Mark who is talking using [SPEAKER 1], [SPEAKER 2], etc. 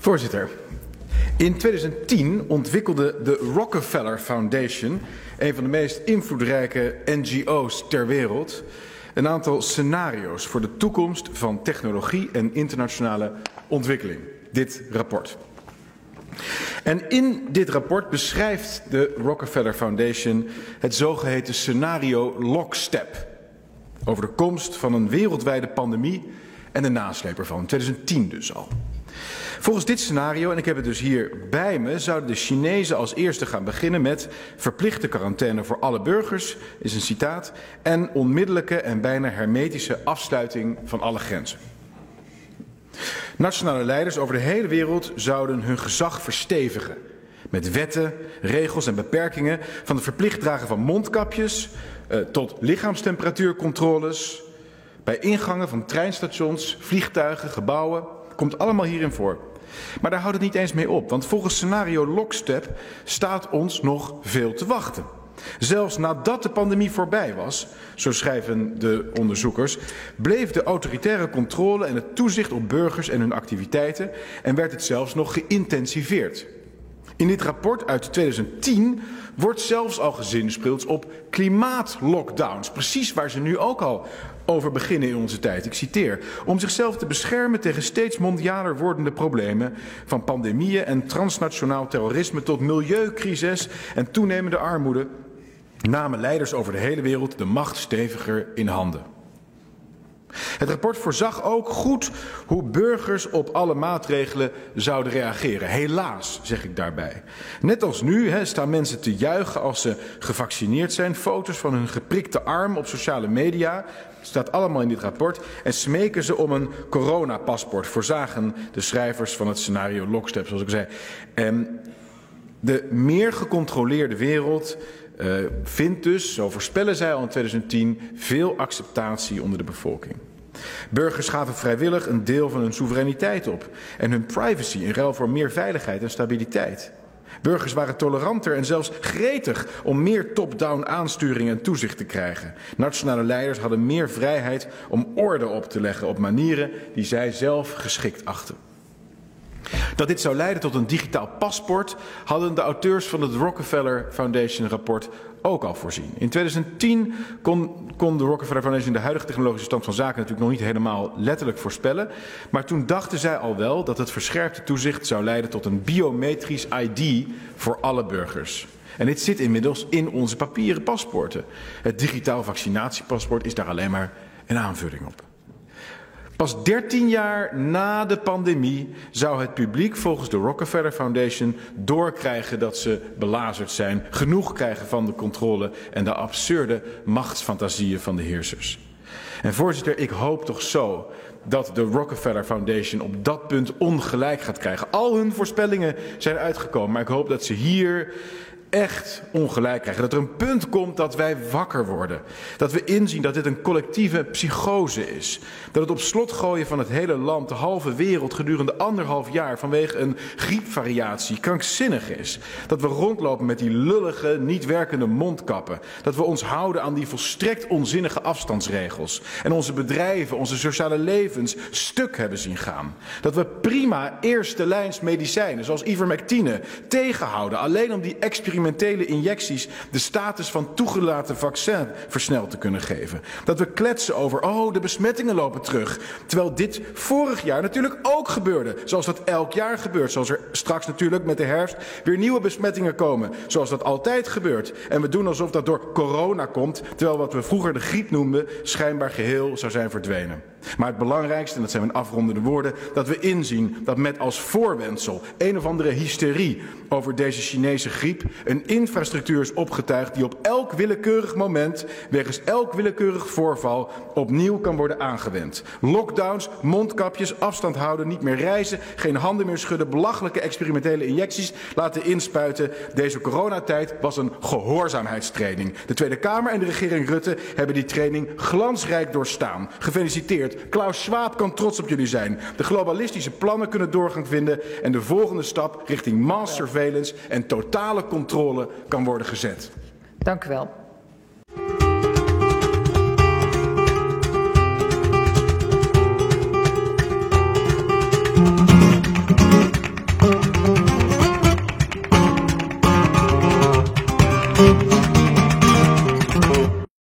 [SPEAKER 1] Voorzitter, in 2010 ontwikkelde de Rockefeller Foundation, een van de meest invloedrijke NGO's ter wereld, een aantal scenario's voor de toekomst van technologie en internationale ontwikkeling. Dit rapport. En in dit rapport beschrijft de Rockefeller Foundation het zogeheten scenario Lockstep. Over de komst van een wereldwijde pandemie en de nasleep ervan. 2010 dus al. Volgens dit scenario, en ik heb het dus hier bij me, zouden de Chinezen als eerste gaan beginnen met verplichte quarantaine voor alle burgers, is een citaat, en onmiddellijke en bijna hermetische afsluiting van alle grenzen. Nationale leiders over de hele wereld zouden hun gezag verstevigen. Met wetten, regels en beperkingen van het verplicht dragen van mondkapjes eh, tot lichaamstemperatuurcontroles. Bij ingangen van treinstations, vliegtuigen, gebouwen. Komt allemaal hierin voor. Maar daar houdt het niet eens mee op, want volgens scenario Lockstep staat ons nog veel te wachten. Zelfs nadat de pandemie voorbij was, zo schrijven de onderzoekers, bleef de autoritaire controle en het toezicht op burgers en hun activiteiten en werd het zelfs nog geïntensiveerd. In dit rapport uit 2010 wordt zelfs al gezinspeeld op klimaatlockdowns. Precies waar ze nu ook al over beginnen in onze tijd. Ik citeer. Om zichzelf te beschermen tegen steeds mondialer wordende problemen. Van pandemieën en transnationaal terrorisme tot milieucrisis en toenemende armoede. Namen leiders over de hele wereld de macht steviger in handen. Het rapport voorzag ook goed hoe burgers op alle maatregelen zouden reageren. Helaas, zeg ik daarbij. Net als nu hè, staan mensen te juichen als ze gevaccineerd zijn. Foto's van hun geprikte arm op sociale media. staat allemaal in dit rapport. En smeken ze om een coronapaspoort. Voorzagen de schrijvers van het scenario Lockstep, zoals ik zei. En de meer gecontroleerde wereld uh, vindt dus, zo voorspellen zij al in 2010, veel acceptatie onder de bevolking. Burgers gaven vrijwillig een deel van hun soevereiniteit op en hun privacy in ruil voor meer veiligheid en stabiliteit. Burgers waren toleranter en zelfs gretig om meer top-down aansturing en toezicht te krijgen. Nationale leiders hadden meer vrijheid om orde op te leggen op manieren die zij zelf geschikt achten. Dat dit zou leiden tot een digitaal paspoort hadden de auteurs van het Rockefeller Foundation rapport ook al voorzien. In 2010 kon, kon de Rockefeller Foundation de huidige technologische stand van zaken natuurlijk nog niet helemaal letterlijk voorspellen. Maar toen dachten zij al wel dat het verscherpte toezicht zou leiden tot een biometrisch ID voor alle burgers. En dit zit inmiddels in onze papieren paspoorten. Het digitaal vaccinatiepaspoort is daar alleen maar een aanvulling op. Pas 13 jaar na de pandemie zou het publiek volgens de Rockefeller Foundation doorkrijgen dat ze belazerd zijn, genoeg krijgen van de controle en de absurde machtsfantasieën van de heersers. En voorzitter, ik hoop toch zo dat de Rockefeller Foundation op dat punt ongelijk gaat krijgen. Al hun voorspellingen zijn uitgekomen, maar ik hoop dat ze hier echt ongelijk krijgen. Dat er een punt komt dat wij wakker worden. Dat we inzien dat dit een collectieve psychose is. Dat het op slot gooien van het hele land, de halve wereld gedurende anderhalf jaar vanwege een griepvariatie krankzinnig is. Dat we rondlopen met die lullige, niet werkende mondkappen. Dat we ons houden aan die volstrekt onzinnige afstandsregels. En onze bedrijven, onze sociale levens stuk hebben zien gaan. Dat we prima eerste lijns medicijnen, zoals ivermectine, tegenhouden. Alleen om die experimenten experimentele injecties de status van toegelaten vaccin versneld te kunnen geven. Dat we kletsen over, oh, de besmettingen lopen terug. Terwijl dit vorig jaar natuurlijk ook gebeurde. Zoals dat elk jaar gebeurt. Zoals er straks natuurlijk met de herfst weer nieuwe besmettingen komen. Zoals dat altijd gebeurt. En we doen alsof dat door corona komt. Terwijl wat we vroeger de griep noemden schijnbaar geheel zou zijn verdwenen. Maar het belangrijkste, en dat zijn mijn afrondende woorden, dat we inzien dat met als voorwendsel een of andere hysterie over deze Chinese griep een infrastructuur is opgetuigd die op elk willekeurig moment, wegens elk willekeurig voorval, opnieuw kan worden aangewend. Lockdowns, mondkapjes, afstand houden, niet meer reizen, geen handen meer schudden, belachelijke experimentele injecties laten inspuiten. Deze coronatijd was een gehoorzaamheidstraining. De Tweede Kamer en de regering Rutte hebben die training glansrijk doorstaan. Gefeliciteerd. Klaus Schwab kan trots op jullie zijn. De globalistische plannen kunnen doorgang vinden en de volgende stap richting mass surveillance en totale controle kan worden gezet.
[SPEAKER 2] Dank u wel.